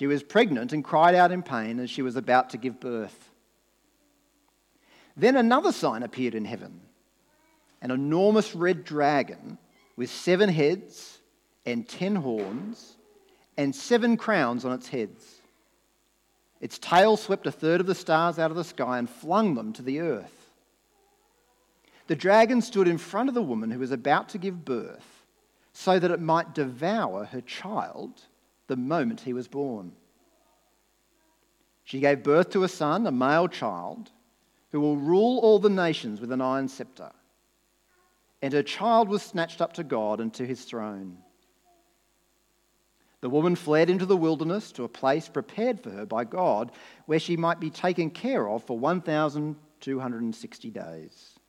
She was pregnant and cried out in pain as she was about to give birth. Then another sign appeared in heaven an enormous red dragon with seven heads and ten horns and seven crowns on its heads. Its tail swept a third of the stars out of the sky and flung them to the earth. The dragon stood in front of the woman who was about to give birth so that it might devour her child the moment he was born. She gave birth to a son, a male child, who will rule all the nations with an iron scepter. And her child was snatched up to God and to his throne. The woman fled into the wilderness to a place prepared for her by God, where she might be taken care of for 1,260 days.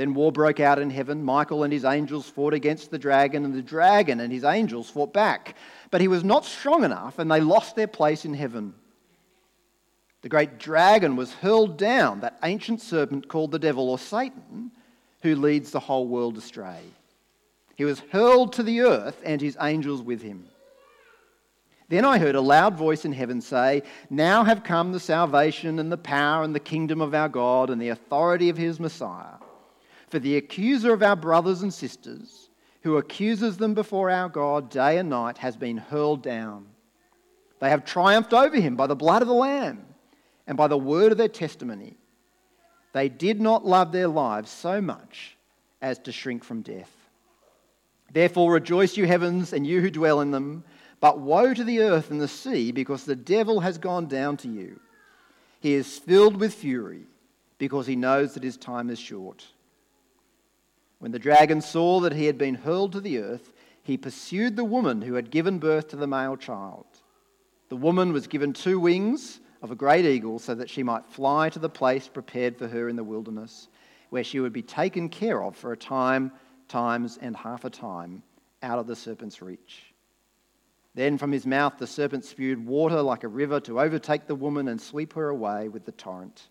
Then war broke out in heaven. Michael and his angels fought against the dragon, and the dragon and his angels fought back. But he was not strong enough, and they lost their place in heaven. The great dragon was hurled down, that ancient serpent called the devil or Satan, who leads the whole world astray. He was hurled to the earth and his angels with him. Then I heard a loud voice in heaven say, Now have come the salvation and the power and the kingdom of our God and the authority of his Messiah. For the accuser of our brothers and sisters, who accuses them before our God day and night, has been hurled down. They have triumphed over him by the blood of the Lamb and by the word of their testimony. They did not love their lives so much as to shrink from death. Therefore, rejoice, you heavens, and you who dwell in them. But woe to the earth and the sea, because the devil has gone down to you. He is filled with fury, because he knows that his time is short. When the dragon saw that he had been hurled to the earth, he pursued the woman who had given birth to the male child. The woman was given two wings of a great eagle so that she might fly to the place prepared for her in the wilderness, where she would be taken care of for a time times and half a time out of the serpent's reach. Then from his mouth the serpent spewed water like a river to overtake the woman and sweep her away with the torrent.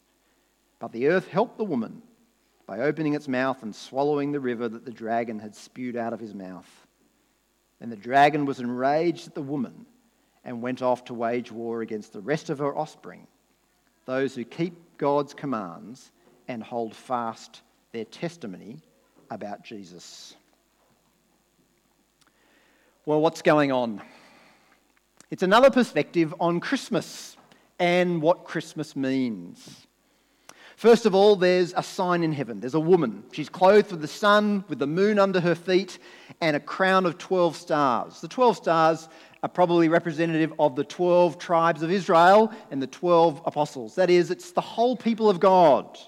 But the earth helped the woman by opening its mouth and swallowing the river that the dragon had spewed out of his mouth. Then the dragon was enraged at the woman and went off to wage war against the rest of her offspring, those who keep God's commands and hold fast their testimony about Jesus. Well, what's going on? It's another perspective on Christmas and what Christmas means. First of all, there's a sign in heaven. There's a woman. She's clothed with the sun, with the moon under her feet, and a crown of 12 stars. The 12 stars are probably representative of the 12 tribes of Israel and the 12 apostles. That is, it's the whole people of God.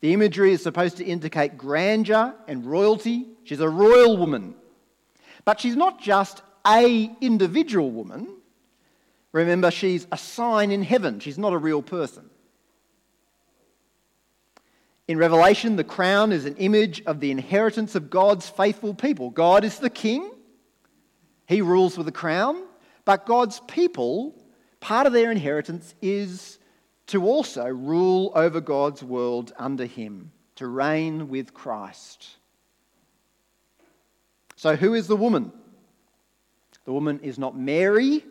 The imagery is supposed to indicate grandeur and royalty. She's a royal woman. But she's not just a individual woman. Remember, she's a sign in heaven. She's not a real person. In Revelation, the crown is an image of the inheritance of God's faithful people. God is the king, he rules with a crown, but God's people, part of their inheritance is to also rule over God's world under him, to reign with Christ. So, who is the woman? The woman is not Mary,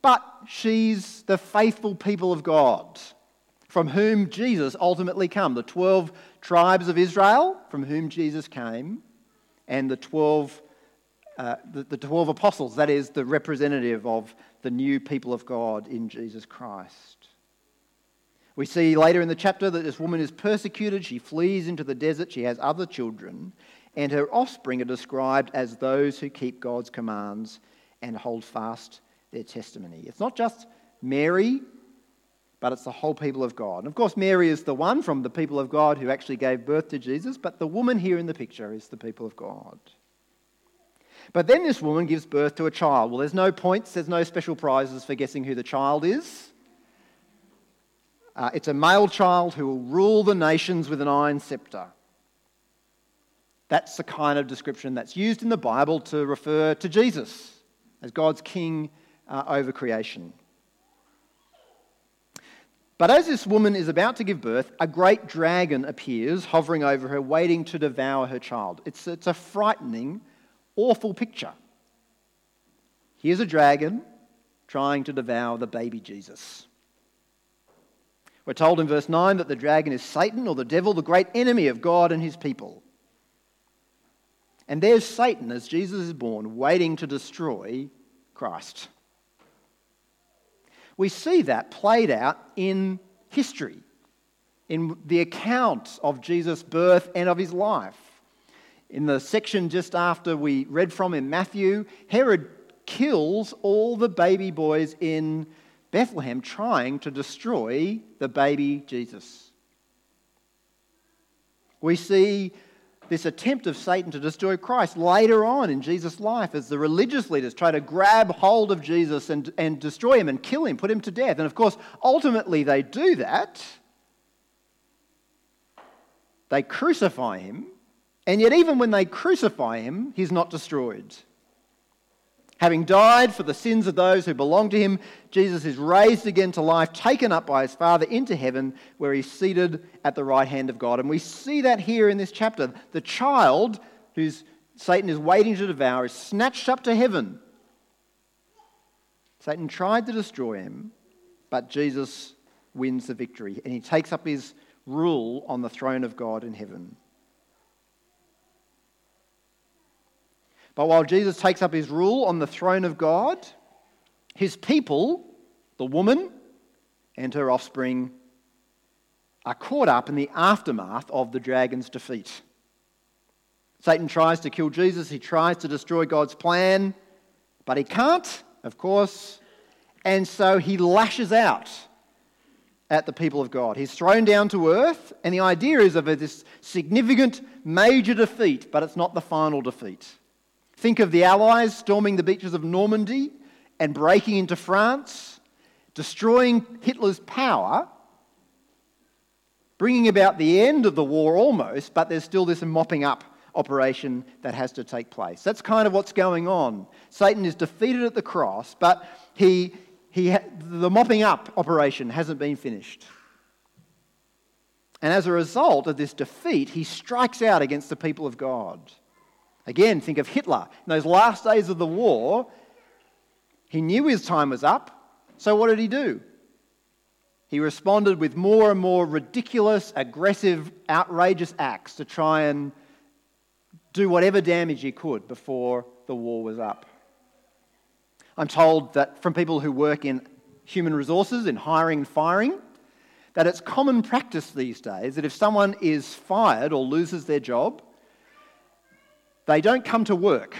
but she's the faithful people of God, from whom Jesus ultimately came. The 12 tribes of Israel, from whom Jesus came, and the 12, uh, the, the 12 apostles, that is, the representative of the new people of God in Jesus Christ. We see later in the chapter that this woman is persecuted. She flees into the desert. She has other children. And her offspring are described as those who keep God's commands and hold fast their testimony. It's not just Mary, but it's the whole people of God. And of course, Mary is the one from the people of God who actually gave birth to Jesus, but the woman here in the picture is the people of God. But then this woman gives birth to a child. Well, there's no points, there's no special prizes for guessing who the child is. Uh, it's a male child who will rule the nations with an iron scepter. That's the kind of description that's used in the Bible to refer to Jesus as God's king uh, over creation. But as this woman is about to give birth, a great dragon appears, hovering over her, waiting to devour her child. It's, it's a frightening, awful picture. Here's a dragon trying to devour the baby Jesus. We're told in verse 9 that the dragon is Satan or the devil, the great enemy of God and his people. And there's Satan as Jesus is born, waiting to destroy Christ. We see that played out in history, in the account of Jesus' birth and of his life. In the section just after we read from in Matthew, Herod kills all the baby boys in Bethlehem trying to destroy the baby Jesus. We see this attempt of Satan to destroy Christ later on in Jesus' life as the religious leaders try to grab hold of Jesus and, and destroy him and kill him, put him to death. And of course, ultimately they do that. They crucify him, and yet, even when they crucify him, he's not destroyed. Having died for the sins of those who belong to him, Jesus is raised again to life, taken up by his Father into heaven, where he's seated at the right hand of God. And we see that here in this chapter. The child whose Satan is waiting to devour is snatched up to heaven. Satan tried to destroy him, but Jesus wins the victory, and he takes up his rule on the throne of God in heaven. But while Jesus takes up his rule on the throne of God, his people, the woman and her offspring, are caught up in the aftermath of the dragon's defeat. Satan tries to kill Jesus, he tries to destroy God's plan, but he can't, of course, and so he lashes out at the people of God. He's thrown down to earth, and the idea is of this significant major defeat, but it's not the final defeat. Think of the Allies storming the beaches of Normandy and breaking into France, destroying Hitler's power, bringing about the end of the war almost, but there's still this mopping up operation that has to take place. That's kind of what's going on. Satan is defeated at the cross, but he, he, the mopping up operation hasn't been finished. And as a result of this defeat, he strikes out against the people of God. Again, think of Hitler. In those last days of the war, he knew his time was up, so what did he do? He responded with more and more ridiculous, aggressive, outrageous acts to try and do whatever damage he could before the war was up. I'm told that from people who work in human resources, in hiring and firing, that it's common practice these days that if someone is fired or loses their job, they don't come to work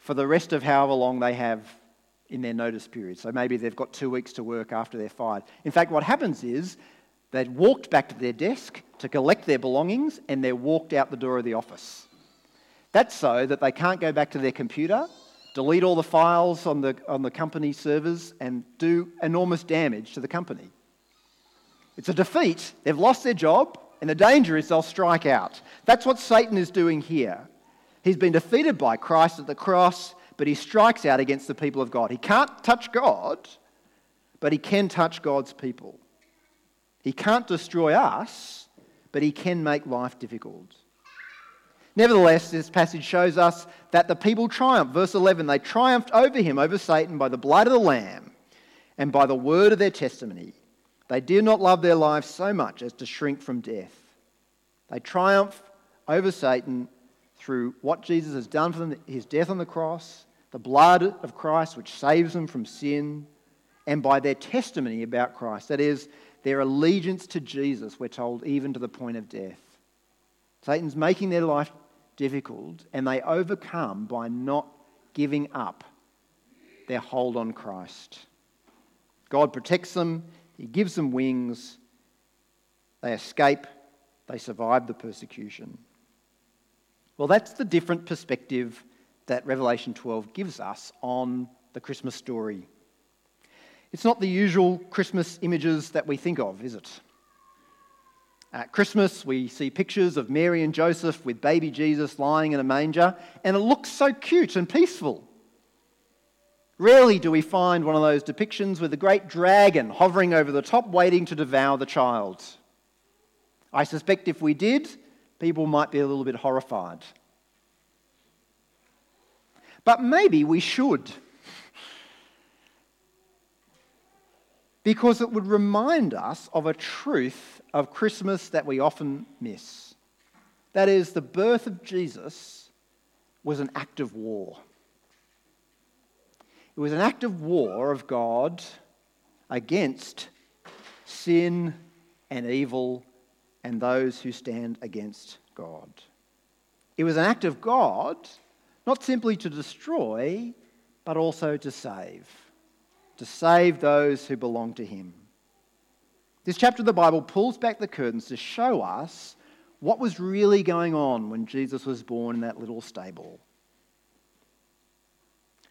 for the rest of however long they have in their notice period. So maybe they've got two weeks to work after they're fired. In fact, what happens is they've walked back to their desk to collect their belongings and they're walked out the door of the office. That's so that they can't go back to their computer, delete all the files on the, on the company servers, and do enormous damage to the company. It's a defeat. They've lost their job, and the danger is they'll strike out. That's what Satan is doing here. He's been defeated by Christ at the cross, but he strikes out against the people of God. He can't touch God, but he can touch God's people. He can't destroy us, but he can make life difficult. Nevertheless, this passage shows us that the people triumphed. Verse 11 they triumphed over him, over Satan, by the blood of the Lamb and by the word of their testimony. They did not love their lives so much as to shrink from death. They triumph over Satan through what Jesus has done for them, his death on the cross, the blood of Christ, which saves them from sin, and by their testimony about Christ. That is, their allegiance to Jesus, we're told, even to the point of death. Satan's making their life difficult, and they overcome by not giving up their hold on Christ. God protects them, He gives them wings, they escape, they survive the persecution. Well, that's the different perspective that Revelation 12 gives us on the Christmas story. It's not the usual Christmas images that we think of, is it? At Christmas, we see pictures of Mary and Joseph with baby Jesus lying in a manger, and it looks so cute and peaceful. Rarely do we find one of those depictions with a great dragon hovering over the top, waiting to devour the child. I suspect if we did, people might be a little bit horrified. But maybe we should. because it would remind us of a truth of Christmas that we often miss. That is, the birth of Jesus was an act of war. It was an act of war of God against sin and evil and those who stand against God. It was an act of God not simply to destroy, but also to save, to save those who belong to Him. This chapter of the Bible pulls back the curtains to show us what was really going on when Jesus was born in that little stable.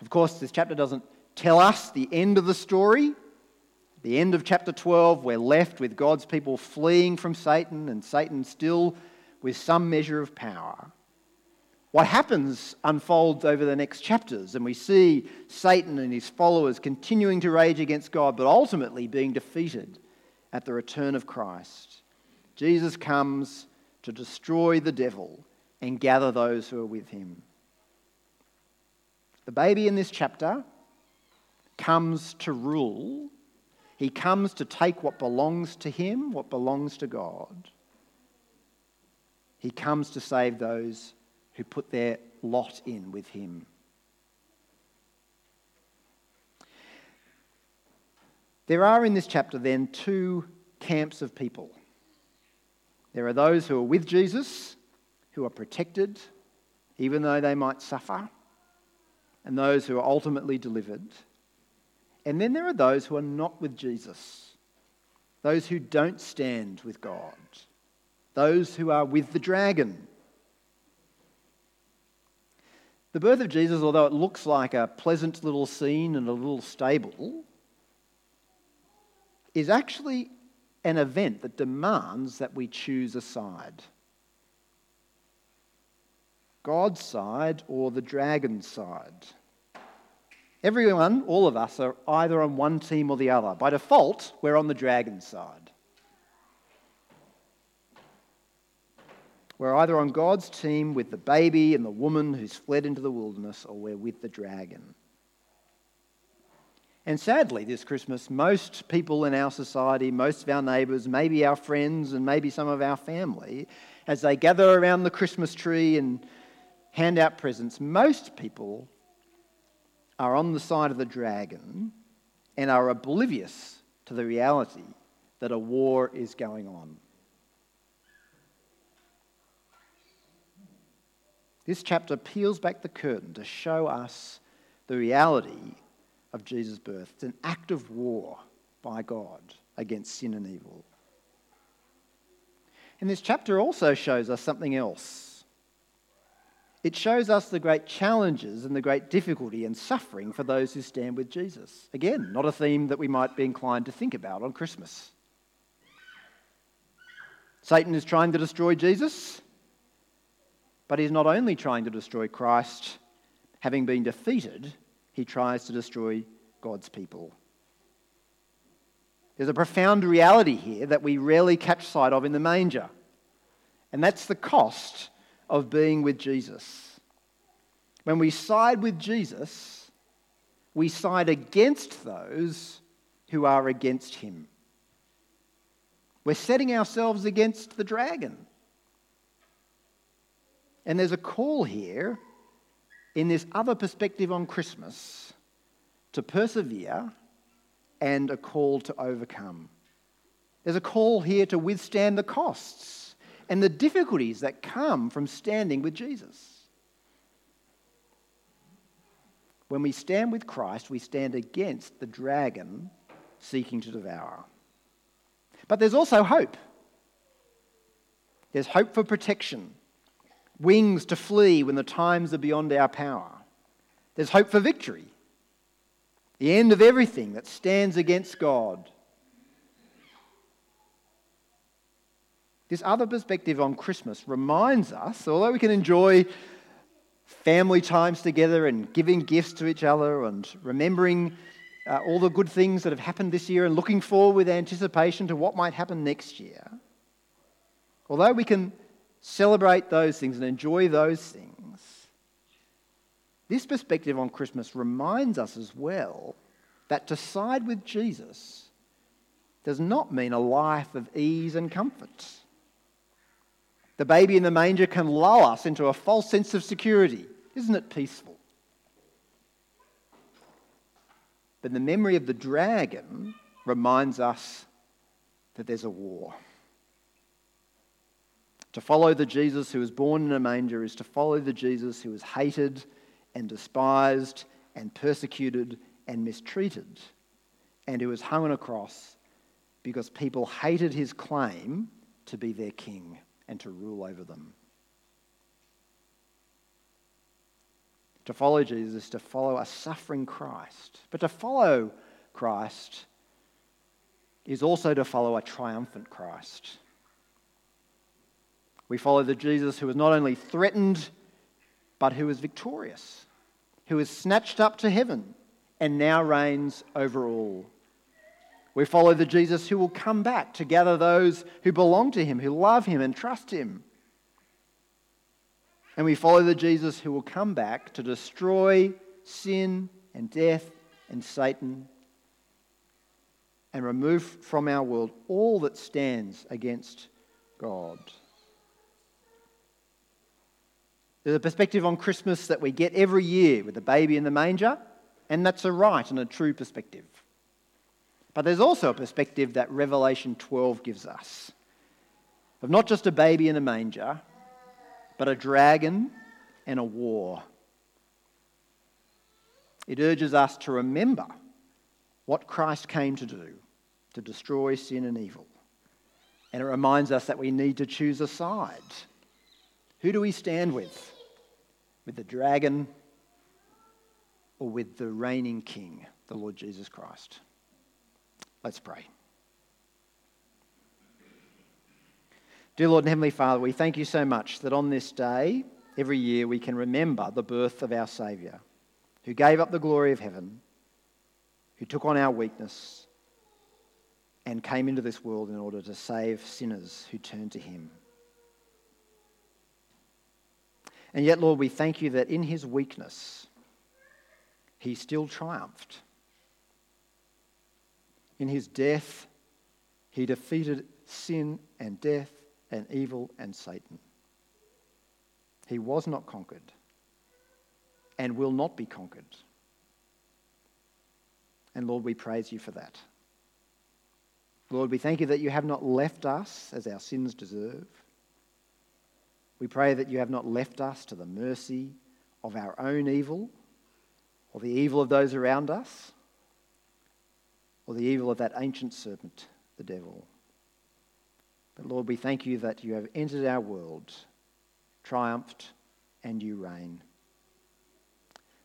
Of course, this chapter doesn't tell us the end of the story. The end of chapter 12, we're left with God's people fleeing from Satan and Satan still with some measure of power. What happens unfolds over the next chapters, and we see Satan and his followers continuing to rage against God, but ultimately being defeated at the return of Christ. Jesus comes to destroy the devil and gather those who are with him. The baby in this chapter comes to rule. He comes to take what belongs to him, what belongs to God. He comes to save those who put their lot in with him. There are in this chapter then two camps of people. There are those who are with Jesus, who are protected, even though they might suffer, and those who are ultimately delivered. And then there are those who are not with Jesus, those who don't stand with God, those who are with the dragon. The birth of Jesus, although it looks like a pleasant little scene in a little stable, is actually an event that demands that we choose a side God's side or the dragon's side. Everyone, all of us, are either on one team or the other. By default, we're on the dragon's side. We're either on God's team with the baby and the woman who's fled into the wilderness, or we're with the dragon. And sadly, this Christmas, most people in our society, most of our neighbours, maybe our friends, and maybe some of our family, as they gather around the Christmas tree and hand out presents, most people are on the side of the dragon and are oblivious to the reality that a war is going on. This chapter peels back the curtain to show us the reality of Jesus' birth. It's an act of war by God against sin and evil. And this chapter also shows us something else. It shows us the great challenges and the great difficulty and suffering for those who stand with Jesus. Again, not a theme that we might be inclined to think about on Christmas. Satan is trying to destroy Jesus, but he's not only trying to destroy Christ, having been defeated, he tries to destroy God's people. There's a profound reality here that we rarely catch sight of in the manger, and that's the cost of being with Jesus. When we side with Jesus, we side against those who are against him. We're setting ourselves against the dragon. And there's a call here in this other perspective on Christmas to persevere and a call to overcome. There's a call here to withstand the costs and the difficulties that come from standing with Jesus. When we stand with Christ, we stand against the dragon seeking to devour. But there's also hope. There's hope for protection wings to flee when the times are beyond our power. There's hope for victory, the end of everything that stands against God. This other perspective on Christmas reminds us, although we can enjoy family times together and giving gifts to each other and remembering uh, all the good things that have happened this year and looking forward with anticipation to what might happen next year, although we can celebrate those things and enjoy those things, this perspective on Christmas reminds us as well that to side with Jesus does not mean a life of ease and comfort. The baby in the manger can lull us into a false sense of security. Isn't it peaceful? But the memory of the dragon reminds us that there's a war. To follow the Jesus who was born in a manger is to follow the Jesus who was hated and despised and persecuted and mistreated and who was hung on a cross because people hated his claim to be their king and to rule over them. To follow Jesus is to follow a suffering Christ. But to follow Christ is also to follow a triumphant Christ. We follow the Jesus who was not only threatened, but who was victorious, who was snatched up to heaven and now reigns over all. We follow the Jesus who will come back to gather those who belong to him, who love him and trust him. And we follow the Jesus who will come back to destroy sin and death and Satan and remove from our world all that stands against God. There's a perspective on Christmas that we get every year with the baby in the manger, and that's a right and a true perspective. But there's also a perspective that Revelation 12 gives us of not just a baby in a manger, but a dragon and a war. It urges us to remember what Christ came to do to destroy sin and evil. And it reminds us that we need to choose a side. Who do we stand with? With the dragon or with the reigning king, the Lord Jesus Christ? Let's pray. Dear Lord and Heavenly Father, we thank you so much that on this day, every year, we can remember the birth of our Saviour, who gave up the glory of heaven, who took on our weakness, and came into this world in order to save sinners who turn to Him. And yet, Lord, we thank you that in His weakness, He still triumphed. In His death, He defeated sin and death and evil and Satan. He was not conquered and will not be conquered. And Lord, we praise you for that. Lord, we thank you that you have not left us as our sins deserve. We pray that you have not left us to the mercy of our own evil or the evil of those around us or the evil of that ancient serpent, the devil. But Lord, we thank you that you have entered our world, triumphed, and you reign.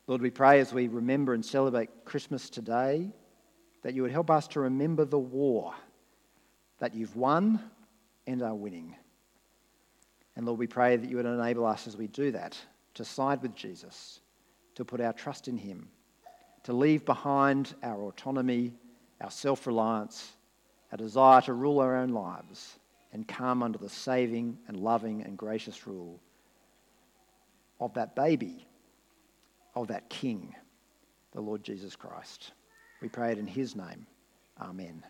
Lord, we pray as we remember and celebrate Christmas today that you would help us to remember the war that you've won and are winning. And Lord, we pray that you would enable us as we do that to side with Jesus, to put our trust in him, to leave behind our autonomy, our self reliance, our desire to rule our own lives and come under the saving and loving and gracious rule of that baby, of that King, the Lord Jesus Christ. We pray it in his name. Amen.